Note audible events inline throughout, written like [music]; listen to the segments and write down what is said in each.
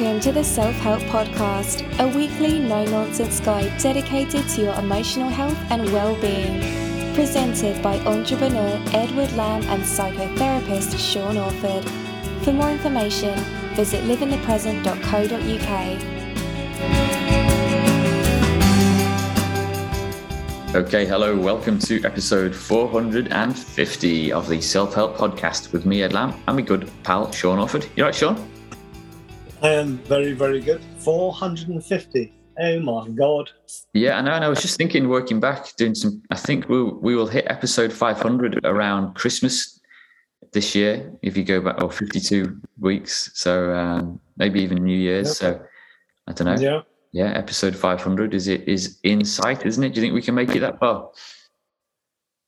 Welcome to the Self Help Podcast, a weekly no nonsense guide dedicated to your emotional health and well being. Presented by entrepreneur Edward Lamb and psychotherapist Sean Orford. For more information, visit liveinthepresent.co.uk. Okay, hello, welcome to episode 450 of the Self Help Podcast with me, Ed Lamb, and my good pal, Sean Orford. You right, Sean? I am very, very good. 450. Oh my God. Yeah, I know. And I was just thinking, working back, doing some, I think we, we will hit episode 500 around Christmas this year, if you go back, or 52 weeks. So um, maybe even New Year's. Yep. So I don't know. Yeah. Yeah, episode 500 is it is in sight, isn't it? Do you think we can make it that far?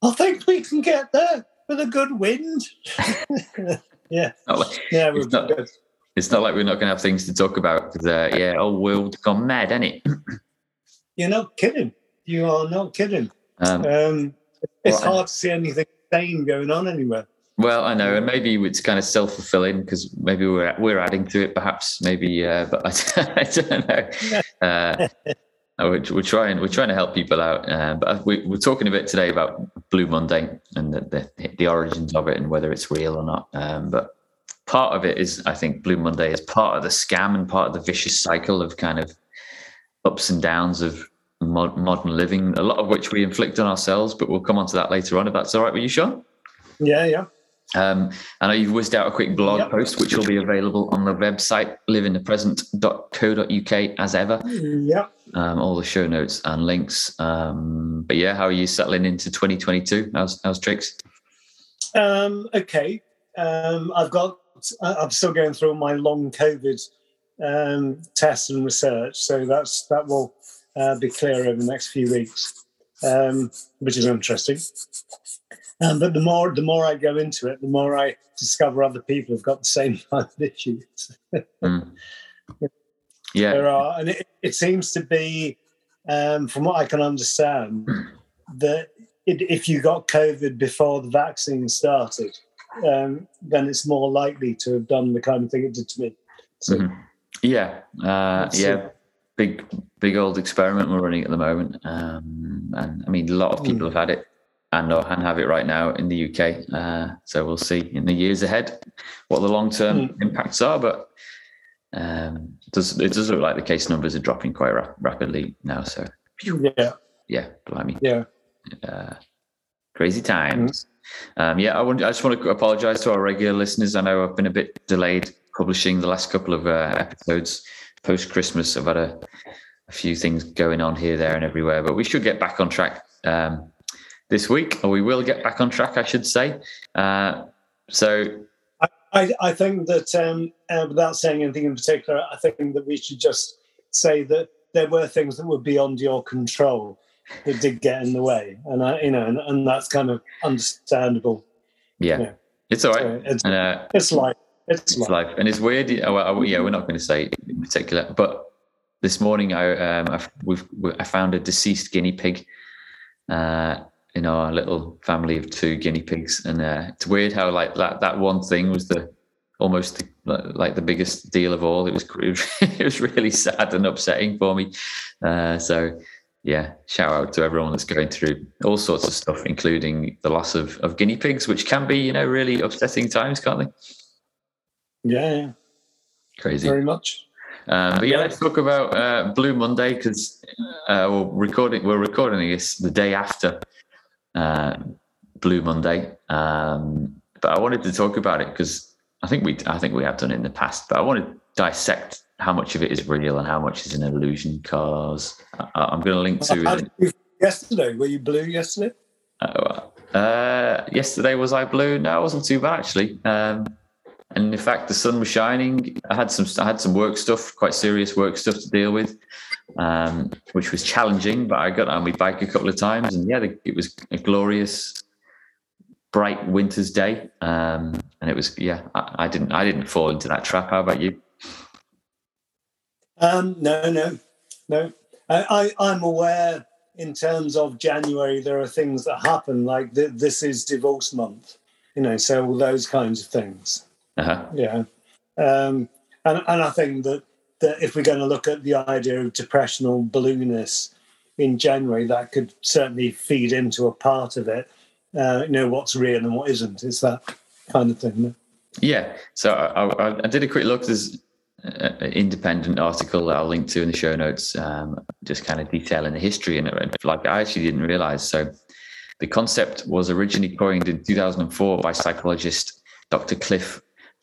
I think we can get there with a good wind. [laughs] yeah. Like, yeah, we're not, good it's not like we're not going to have things to talk about because, uh, yeah, old world's gone mad, isn't it? [clears throat] You're not kidding. You are not kidding. Um, um, it's well, hard to see anything sane going on anywhere. Well, I know, and maybe it's kind of self fulfilling because maybe we're we're adding to it, perhaps. Maybe, uh, but [laughs] I, I don't know. [laughs] Uh, we're, we're, trying we're trying to help people out, uh, but we, are talking a bit today about Blue Monday and the, the, the origins of it and whether it's real or not. Um, but part of it is, I think, Blue Monday is part of the scam and part of the vicious cycle of kind of ups and downs of mod- modern living, a lot of which we inflict on ourselves. But we'll come on to that later on, if that's all right with you, Sean. Yeah, yeah. Um, I know you've whizzed out a quick blog yep. post, which will be available on the website liveinthepresent.co.uk as ever. Yeah. Um, all the show notes and links. Um, but yeah, how are you settling into 2022? How's how's tricks? Um, okay. Um, I've got I'm still going through my long COVID um, tests and research, so that's that will uh, be clear over the next few weeks, um, which is interesting. Um, but the more the more I go into it, the more I discover other people have got the same [laughs] kind of issues. mm. [laughs] Yeah, there are, and it, it seems to be, um, from what I can understand, that it, if you got COVID before the vaccine started, um, then it's more likely to have done the kind of thing it did to me. So, mm-hmm. Yeah, uh, yeah, big big old experiment we're running at the moment, um, and I mean a lot of people mm. have had it and or and have it right now in the UK. Uh, so we'll see in the years ahead what the long term mm. impacts are, but. Um, it does it does look like the case numbers are dropping quite ra- rapidly now? So yeah, yeah, blimey, yeah, uh, crazy times. Mm. Um, yeah, I, want, I just want to apologise to our regular listeners. I know I've been a bit delayed publishing the last couple of uh, episodes post Christmas. I've had a, a, few things going on here, there, and everywhere, but we should get back on track um, this week, or we will get back on track, I should say. Uh, so. I, I, think that um, uh, without saying anything in particular, I think that we should just say that there were things that were beyond your control that did get in the way, and I, you know, and, and that's kind of understandable. Yeah, you know. it's all right. So it's, and, uh, it's life. It's, it's life. life. and it's weird. Well, yeah, we're not going to say in particular, but this morning I um, I, we've I found a deceased guinea pig. Uh, in our little family of two guinea pigs, and uh, it's weird how like that that one thing was the almost the, like the biggest deal of all. It was [laughs] it was really sad and upsetting for me. Uh, so yeah, shout out to everyone that's going through all sorts of stuff, including the loss of, of guinea pigs, which can be, you know, really upsetting times, can't they? Yeah, yeah. crazy, very much. Um, but yeah, let's talk about uh, Blue Monday because uh, we're recording. We're recording this the day after uh, Blue Monday, um, but I wanted to talk about it because I think we, I think we have done it in the past. But I want to dissect how much of it is real and how much is an illusion. Cause I, am going to link to yesterday. Were you blue yesterday? Uh, uh, yesterday was I blue? No, I wasn't too bad actually. Um, and in fact, the sun was shining. I had some I had some work stuff, quite serious work stuff to deal with, um, which was challenging. But I got on my bike a couple of times, and yeah, it was a glorious, bright winter's day. Um, and it was yeah, I, I didn't I didn't fall into that trap. How about you? Um, no, no, no. I, I, am aware in terms of January, there are things that happen like th- this is divorce month, you know, so all those kinds of things. Uh-huh. Yeah. Um, and, and I think that that if we're going to look at the idea of depression or balloonness in January, that could certainly feed into a part of it. Uh, you know what's real and what isn't. It's that kind of thing. Yeah. So I, I, I did a quick look. There's independent article that I'll link to in the show notes, um, just kind of detailing the history and like I actually didn't realize. So the concept was originally coined in 2004 by psychologist Dr. Cliff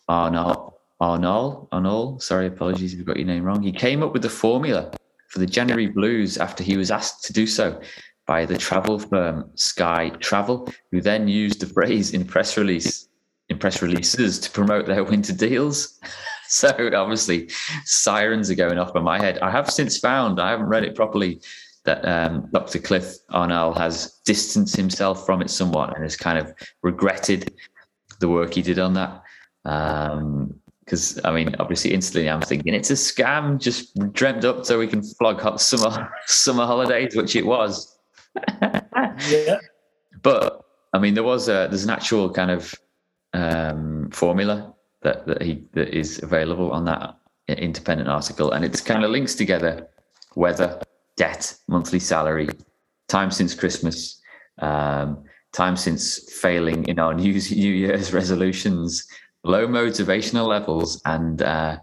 Arnold. Arnold, Arnold, sorry, apologies if I got your name wrong. He came up with the formula for the January blues after he was asked to do so by the travel firm Sky Travel, who then used the phrase in press release in press releases to promote their winter deals. [laughs] [laughs] so obviously, sirens are going off in my head. I have since found, I haven't read it properly, that um, Dr. Cliff Arnold has distanced himself from it somewhat and has kind of regretted the work he did on that. Because um, I mean, obviously, instantly I'm thinking it's a scam, just dreamt up so we can flog hot summer [laughs] summer holidays, which it was. yeah. [laughs] But I mean, there was a there's an actual kind of um, formula that that he that is available on that independent article, and it's kind of links together weather, debt, monthly salary, time since Christmas, um, time since failing in our New, [laughs] New Year's resolutions, low motivational levels, and uh,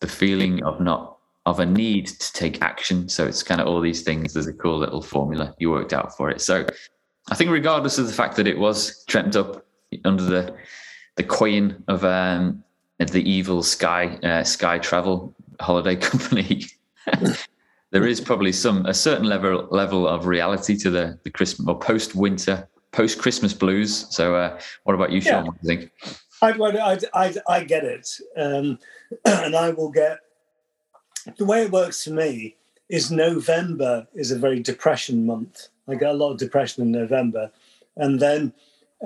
the feeling of not of a need to take action. So it's kind of all these things. There's a cool little formula you worked out for it. So I think, regardless of the fact that it was dreamt up under the the queen of um, the evil sky uh, sky travel holiday [laughs] company. [laughs] there is probably some a certain level level of reality to the the Christmas or post winter post Christmas blues. So, uh, what about you, Sean? Yeah. What do you think? I, I, I, I get it, um, [clears throat] and I will get the way it works for me is November is a very depression month. I get a lot of depression in November, and then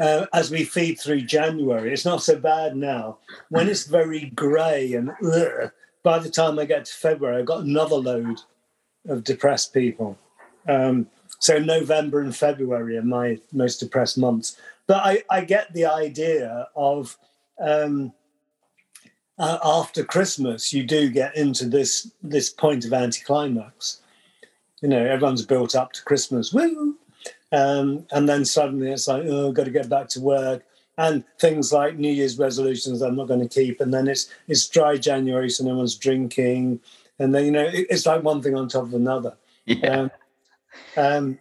uh, as we feed through January, it's not so bad now. When it's very grey and ugh, by the time I get to February, I've got another load of depressed people. Um, so November and February are my most depressed months. But I, I get the idea of um, uh, after Christmas, you do get into this this point of anticlimax. You know, everyone's built up to Christmas. Woo! Um, and then suddenly it's like, oh, I've got to get back to work. And things like New Year's resolutions I'm not going to keep. And then it's it's dry January, so no one's drinking. And then, you know, it, it's like one thing on top of another. Yeah. Um, um,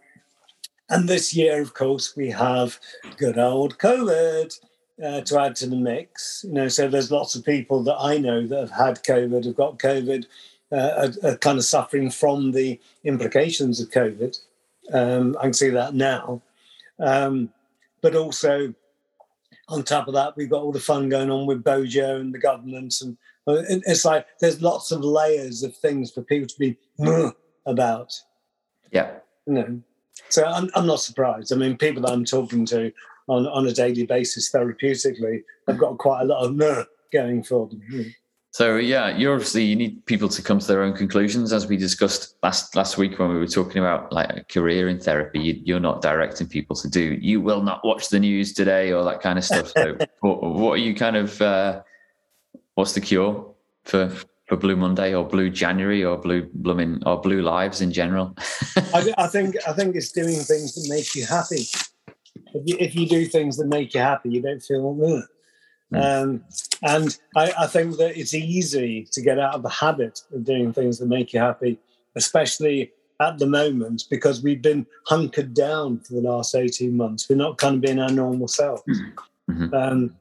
and this year, of course, we have good old COVID uh, to add to the mix. You know, so there's lots of people that I know that have had COVID, have got COVID, uh, are, are kind of suffering from the implications of COVID. Um, I can see that now. Um, but also, on top of that, we've got all the fun going on with Bojo and the government. And uh, it's like there's lots of layers of things for people to be about. Yeah. You know? So I'm, I'm not surprised. I mean, people that I'm talking to on, on a daily basis therapeutically have got quite a lot of going for them. So yeah, you obviously you need people to come to their own conclusions, as we discussed last last week when we were talking about like a career in therapy. You, are not directing people to do. You will not watch the news today or that kind of stuff. So, [laughs] what, what, are you kind of? Uh, what's the cure for for Blue Monday or Blue January or Blue Blooming or Blue Lives in general? I, I, think I think it's doing things that make you happy. If you, if you do things that make you happy, you don't feel. Ugh Mm. Um, and I, I, think that it's easy to get out of the habit of doing things that make you happy, especially at the moment, because we've been hunkered down for the last 18 months. We're not kind of being our normal selves. Mm-hmm. Um,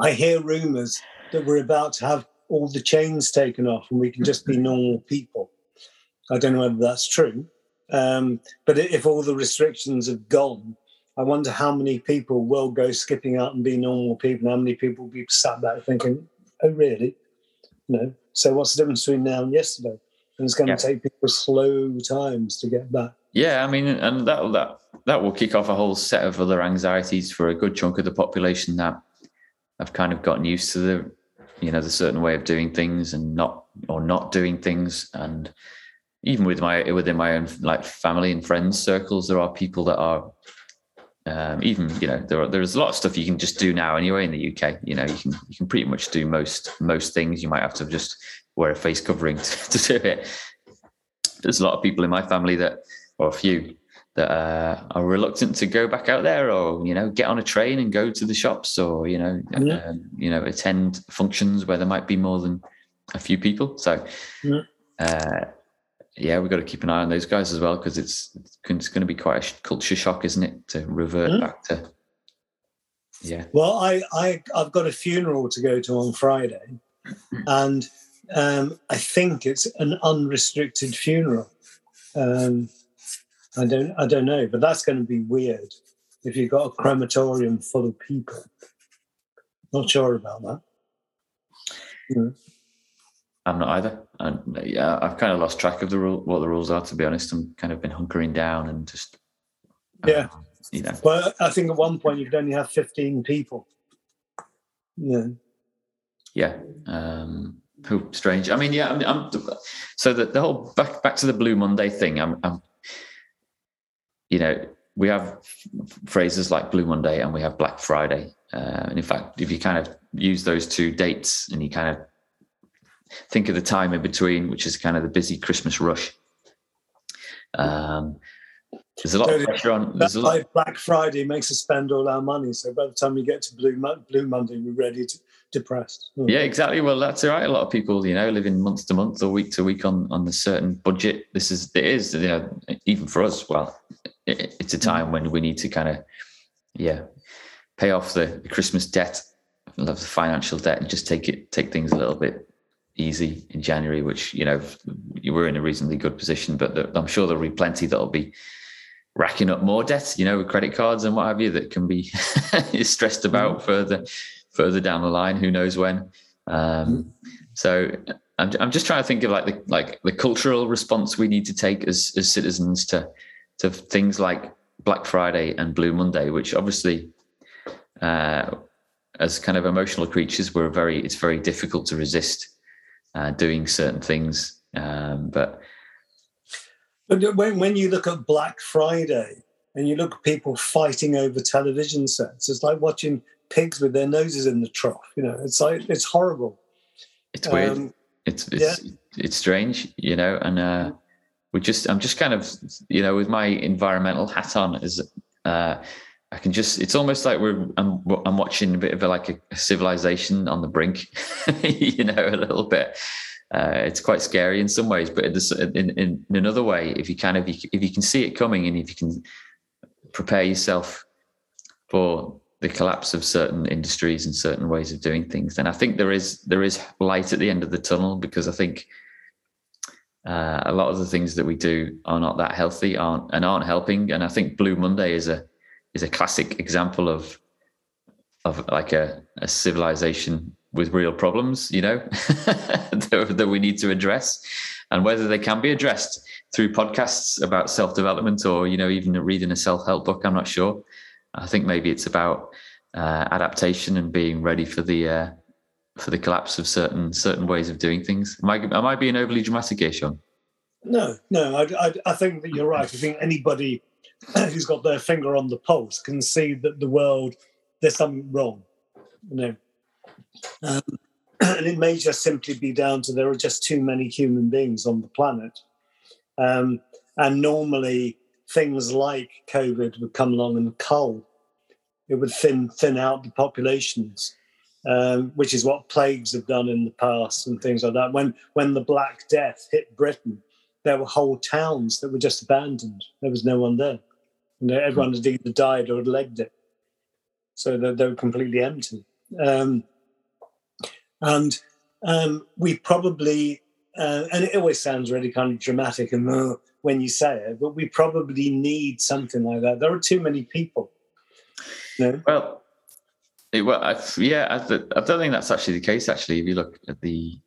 I hear rumors that we're about to have all the chains taken off and we can just be normal people. I don't know whether that's true. Um, but if all the restrictions have gone, I wonder how many people will go skipping out and be normal people. And how many people will be sat back thinking, "Oh, really?" No. So what's the difference between now and yesterday? And it's going yeah. to take people slow times to get back. Yeah, I mean, and that that that will kick off a whole set of other anxieties for a good chunk of the population that have kind of gotten used to the, you know, the certain way of doing things and not or not doing things. And even with my within my own like family and friends circles, there are people that are um, even you know there are, there's a lot of stuff you can just do now anyway in the UK. You know you can you can pretty much do most most things. You might have to just wear a face covering [laughs] to, to do it. There's a lot of people in my family that, or a few, that uh, are reluctant to go back out there, or you know, get on a train and go to the shops, or you know, yeah. uh, you know, attend functions where there might be more than a few people. So, yeah, uh, yeah we've got to keep an eye on those guys as well because it's it's going to be quite a culture shock, isn't it, to revert mm. back to. Yeah. Well, I I I've got a funeral to go to on Friday, and um, I think it's an unrestricted funeral. Um, I don't I don't know, but that's going to be weird if you've got a crematorium full of people. Not sure about that. Yeah. I'm not either. And yeah, I've kind of lost track of the rule, what the rules are. To be honest, I'm kind of been hunkering down and just yeah, um, you know. Well, I think at one point you could only have 15 people. Yeah. Yeah. Um, who strange. I mean, yeah. I'm, I'm so the, the whole back back to the Blue Monday thing. I'm, I'm you know, we have phrases like Blue Monday and we have Black Friday. Uh, and in fact, if you kind of use those two dates and you kind of think of the time in between, which is kind of the busy Christmas rush. Um, there's a lot so of pressure on. There's a lot. Black Friday makes us spend all our money. So by the time we get to Blue, Blue Monday, we're ready to depressed. Hmm. Yeah, exactly. Well, that's right. A lot of people, you know, living month to month or week to week on on a certain budget. This is it is you know even for us. Well, it, it's a time when we need to kind of yeah pay off the, the Christmas debt, love the financial debt, and just take it take things a little bit easy in January. Which you know you were in a reasonably good position, but I'm sure there'll be plenty that'll be racking up more debts, you know, with credit cards and what have you, that can be [laughs] stressed about mm. further further down the line. Who knows when? Um, so I'm, I'm just trying to think of like the like the cultural response we need to take as as citizens to to things like Black Friday and Blue Monday, which obviously, uh, as kind of emotional creatures, we're very it's very difficult to resist uh, doing certain things. Um, but but when when you look at Black Friday and you look at people fighting over television sets, it's like watching pigs with their noses in the trough. You know, it's like it's horrible. It's weird. Um, it's it's yeah. it's strange, you know, and uh, we just I'm just kind of you know with my environmental hat on is uh, I can just it's almost like we're I'm I'm watching a bit of a, like a, a civilization on the brink, [laughs] you know, a little bit. Uh, it's quite scary in some ways, but in, in, in another way, if you kind of if you can see it coming and if you can prepare yourself for the collapse of certain industries and certain ways of doing things, then I think there is there is light at the end of the tunnel because I think uh, a lot of the things that we do are not that healthy, aren't and aren't helping. And I think Blue Monday is a is a classic example of of like a, a civilization with real problems, you know, [laughs] that, that we need to address, and whether they can be addressed through podcasts about self development or you know even reading a self help book. I'm not sure. I think maybe it's about uh, adaptation and being ready for the uh, for the collapse of certain certain ways of doing things. Am I am I being overly dramatic here, Sean? No, no. I, I, I think that you're right. I think anybody [clears throat] who's got their finger on the pulse can see that the world there's something wrong. You know, um, [clears throat] and it may just simply be down to there are just too many human beings on the planet, um, and normally things like COVID would come along and cull. It would thin thin out the populations, um, which is what plagues have done in the past and things like that. When when the Black Death hit Britain, there were whole towns that were just abandoned. There was no one there. And everyone had either died or had legged it. So they, they were completely empty. Um, and um, we probably, uh, and it always sounds really kind of dramatic and uh, when you say it, but we probably need something like that. There are too many people. No? Well, it, well, I, yeah, I, I, don't think that's actually the case. Actually, if you look at the,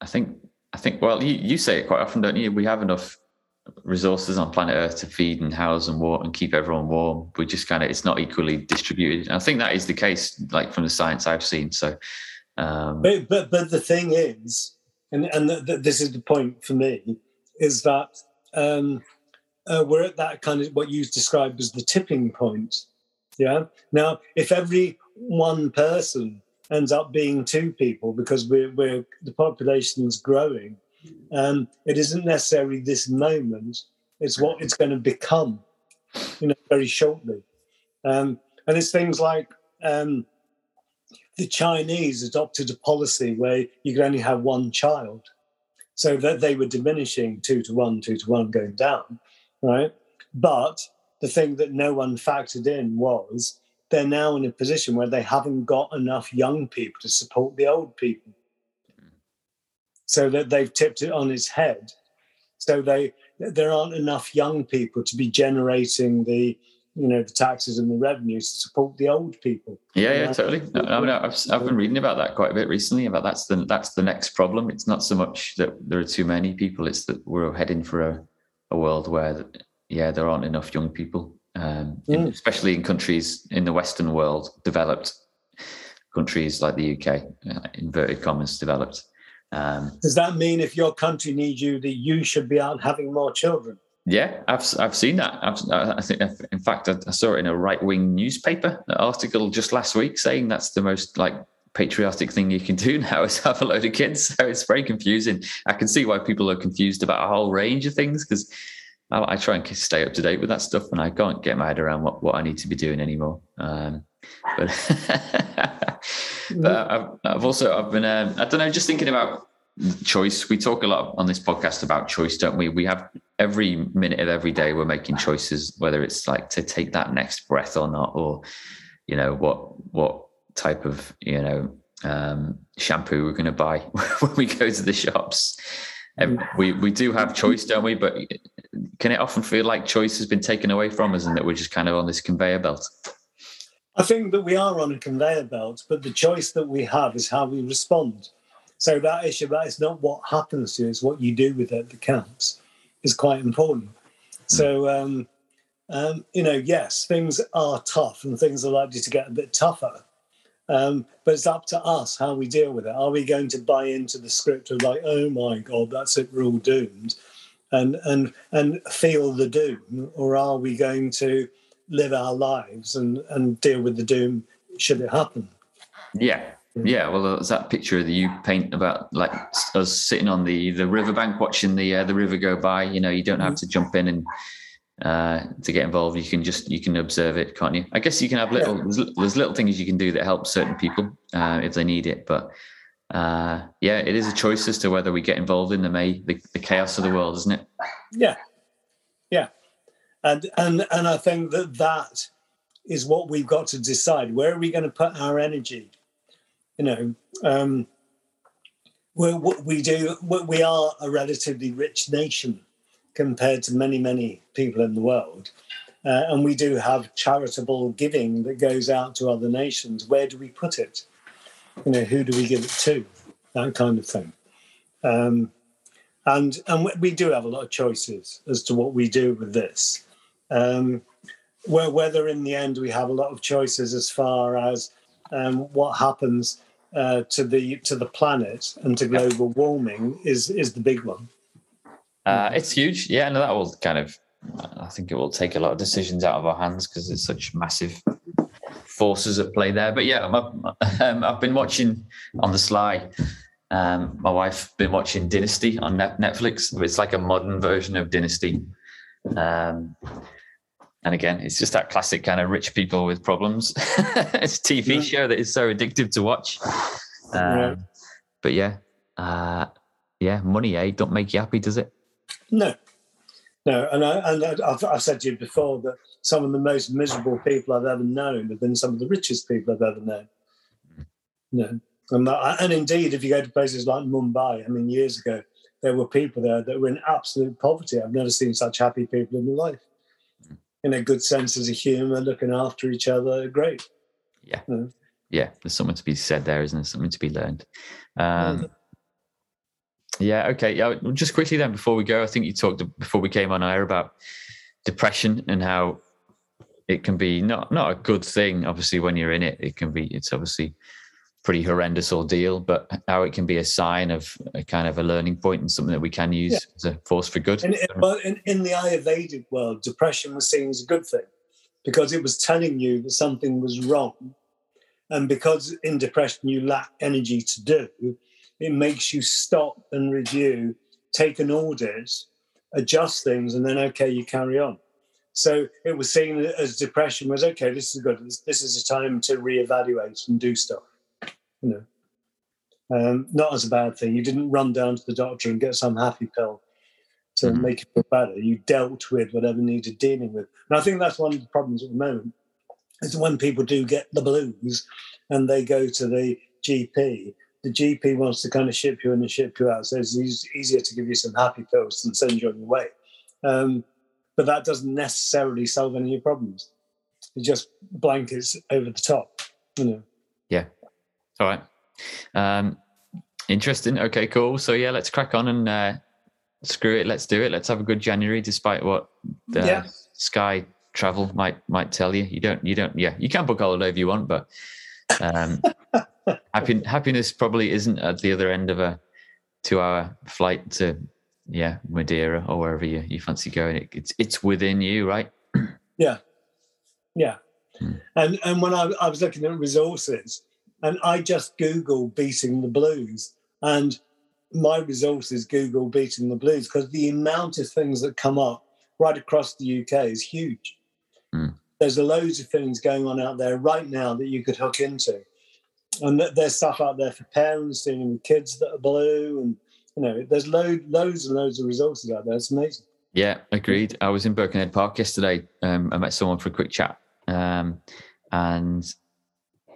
I think, I think, well, you, you say it quite often, don't you? We have enough resources on planet Earth to feed and house and water and keep everyone warm. We just kind of, it's not equally distributed. And I think that is the case, like from the science I've seen. So, um, but but but the thing is, and and the, the, this is the point for me, is that um, uh, we're at that kind of what you described as the tipping point. Yeah. Now, if every one person ends up being two people because we're, we're the population is growing. Um, it isn't necessarily this moment; it's what it's going to become, you know, very shortly. Um, and it's things like um, the Chinese adopted a policy where you could only have one child, so that they were diminishing two to one, two to one, going down, right? But the thing that no one factored in was they're now in a position where they haven't got enough young people to support the old people. So that they've tipped it on its head. So they there aren't enough young people to be generating the you know the taxes and the revenues to support the old people. Yeah, yeah, totally. No, I mean, I've, I've been reading about that quite a bit recently. About that's the that's the next problem. It's not so much that there are too many people; it's that we're heading for a, a world where, yeah, there aren't enough young people, um, in, mm. especially in countries in the Western world, developed countries like the UK, uh, inverted commas, developed. Um, Does that mean if your country needs you, that you should be out having more children? Yeah, I've I've seen that. I've, I think, in fact, I, saw it in a right wing newspaper article just last week saying that's the most like patriotic thing you can do [laughs] now is have a load of kids. So it's very confusing. I can see why people are confused about a whole range of things because I, I, try and stay up to date with that stuff, and I can't get my head around what, what I need to be doing anymore. Um, but [laughs] but I've, I've, also I've been um, I don't know just thinking about choice. We talk a lot on this podcast about choice, don't we? We have every minute of every day we're making choices, whether it's like to take that next breath or not, or you know what what type of you know um, shampoo we're going to buy [laughs] when we go to the shops. And we we do have choice, don't we? But can it often feel like choice has been taken away from us, and that we're just kind of on this conveyor belt? I think that we are on a conveyor belt, but the choice that we have is how we respond. So that issue that is not what happens to you, it's what you do with it that counts, is quite important. Mm. So, um, um, you know, yes, things are tough and things are likely to get a bit tougher. Um, but it's up to us how we deal with it. Are we going to buy into the script of like, oh my God, that's it, we're all doomed, and and and feel the doom, or are we going to live our lives and and deal with the doom should it happen? Yeah, yeah, well, there's that picture that you paint about like us sitting on the the riverbank watching the uh, the river go by. You know, you don't have to jump in and uh, to get involved. You can just you can observe it, can't you? I guess you can have little there's, little things you can do that help certain people uh, if they need it. But uh, yeah, it is a choice as to whether we get involved in the may the, the chaos of the world, isn't it? Yeah, yeah, and and and I think that that is what we've got to decide. Where are we going to put our energy? you know, um, we we do we are a relatively rich nation compared to many many people in the world, uh, and we do have charitable giving that goes out to other nations. Where do we put it? You know, who do we give it to? That kind of thing. Um, and and we do have a lot of choices as to what we do with this. Um, whether in the end we have a lot of choices as far as um, what happens uh, to the to the planet and to global warming is is the big one. Uh, it's huge, yeah. No, that will kind of. I think it will take a lot of decisions out of our hands because there's such massive forces at play there. But yeah, I've, [laughs] um, I've been watching on the sly. Um, my wife been watching Dynasty on Netflix. It's like a modern version of Dynasty. Um, and again, it's just that classic kind of rich people with problems. [laughs] it's a TV yeah. show that is so addictive to watch. Um, yeah. But yeah, uh, yeah, money, eh? Don't make you happy, does it? No, no. And, I, and I've, I've said to you before that some of the most miserable people I've ever known have been some of the richest people I've ever known. Mm-hmm. No, and, and indeed, if you go to places like Mumbai, I mean, years ago, there were people there that were in absolute poverty. I've never seen such happy people in my life mm-hmm. in a good senses of humor, looking after each other. Great. Yeah. yeah. Yeah. There's something to be said there, isn't there? Something to be learned. Um, mm. Yeah. Okay. Yeah. Just quickly then, before we go, I think you talked before we came on air about depression and how it can be not not a good thing. Obviously, when you're in it, it can be. It's obviously pretty horrendous ordeal, but how it can be a sign of a kind of a learning point and something that we can use yeah. as a force for good. In, in, in, the Ayurvedic world, depression was seen as a good thing because it was telling you that something was wrong. and because in depression you lack energy to do, it makes you stop and review, take an audit, adjust things, and then okay, you carry on. So it was seen as depression was okay. This is good. This is a time to reevaluate and do stuff. You know, um, not as a bad thing. You didn't run down to the doctor and get some happy pill to mm-hmm. make you feel better. You dealt with whatever needed dealing with. And I think that's one of the problems at the moment is when people do get the blues and they go to the GP, the GP wants to kind of ship you in and ship you out. So it's easier to give you some happy pills and send you on your way. Um, but that doesn't necessarily solve any of your problems. It just blankets over the top, you know. Yeah. All right. Um, interesting. Okay, cool. So yeah, let's crack on and uh, screw it. Let's do it. Let's have a good January, despite what the yeah. Sky travel might might tell you. You don't. You don't. Yeah, you can book holiday if you want, but um, [laughs] happy, happiness probably isn't at the other end of a two-hour flight to yeah Madeira or wherever you, you fancy going. It, it's it's within you, right? [clears throat] yeah, yeah. Hmm. And and when I, I was looking at resources, and I just Google beating the blues, and my resources Google beating the blues because the amount of things that come up right across the UK is huge. Mm. There's loads of things going on out there right now that you could hook into, and there's stuff out there for parents with kids that are blue, and you know, there's load, loads and loads of resources out there. It's amazing. Yeah, agreed. I was in Birkenhead Park yesterday. Um, I met someone for a quick chat, um, and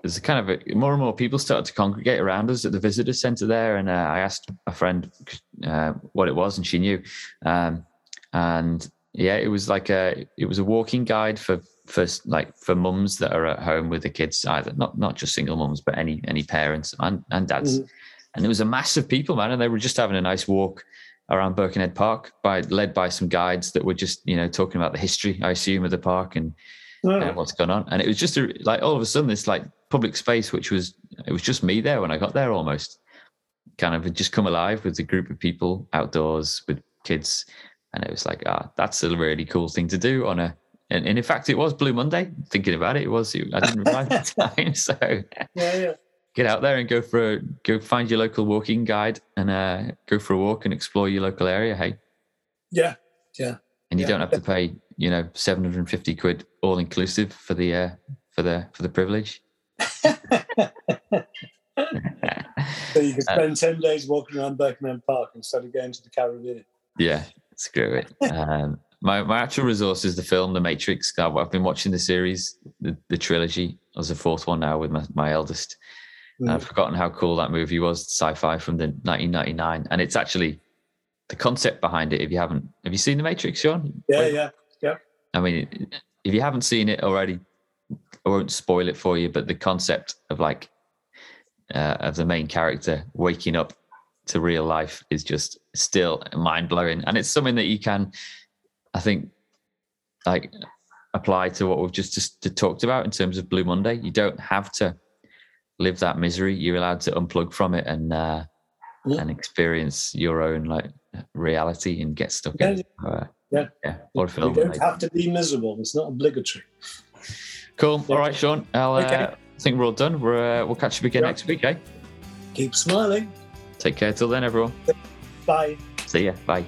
there's kind of a, more and more people started to congregate around us at the visitor centre there. And uh, I asked a friend uh, what it was, and she knew. Um, and yeah, it was like a it was a walking guide for for like for mums that are at home with the kids, either not not just single mums, but any any parents and, and dads. Mm. And it was a mass of people, man, and they were just having a nice walk around Birkenhead Park by led by some guides that were just you know talking about the history, I assume, of the park and, oh. and what's going on. And it was just a, like all of a sudden this like public space, which was it was just me there when I got there almost, kind of had just come alive with a group of people outdoors with kids and it was like, ah, that's a really cool thing to do on a. And, and in fact, it was Blue Monday. Thinking about it, it was. I didn't realize that [laughs] time. So yeah, yeah. Get out there and go for a, go find your local walking guide and uh, go for a walk and explore your local area. Hey. Yeah, yeah. And you yeah. don't have to pay, you know, seven hundred and fifty quid all inclusive for the uh, for the for the privilege. [laughs] so you can spend uh, ten days walking around Birkenhead Park instead of going to the Caribbean. Yeah, Screw it. [laughs] Um, my, my actual resource is the film The Matrix. I've been watching the series, the, the trilogy. There's a fourth one now with my, my eldest. Mm. I've forgotten how cool that movie was, sci-fi from the 1999, and it's actually the concept behind it. If you haven't, have you seen The Matrix, Sean? Yeah, Wait. yeah, yeah. I mean, if you haven't seen it already, I won't spoil it for you. But the concept of like uh, of the main character waking up to real life is just still mind blowing. And it's something that you can, I think, like apply to what we've just, just talked about in terms of Blue Monday. You don't have to live that misery. You're allowed to unplug from it and uh, yeah. and experience your own like reality and get stuck yeah, in. Uh, yeah, yeah. Or film. You don't have to be miserable. It's not obligatory. Cool. Yeah. All right, Sean. I'll, okay. uh, I think we're all done. We're, uh, we'll catch you again next week, eh? Keep smiling. Take care till then, everyone. Bye. See ya. Bye.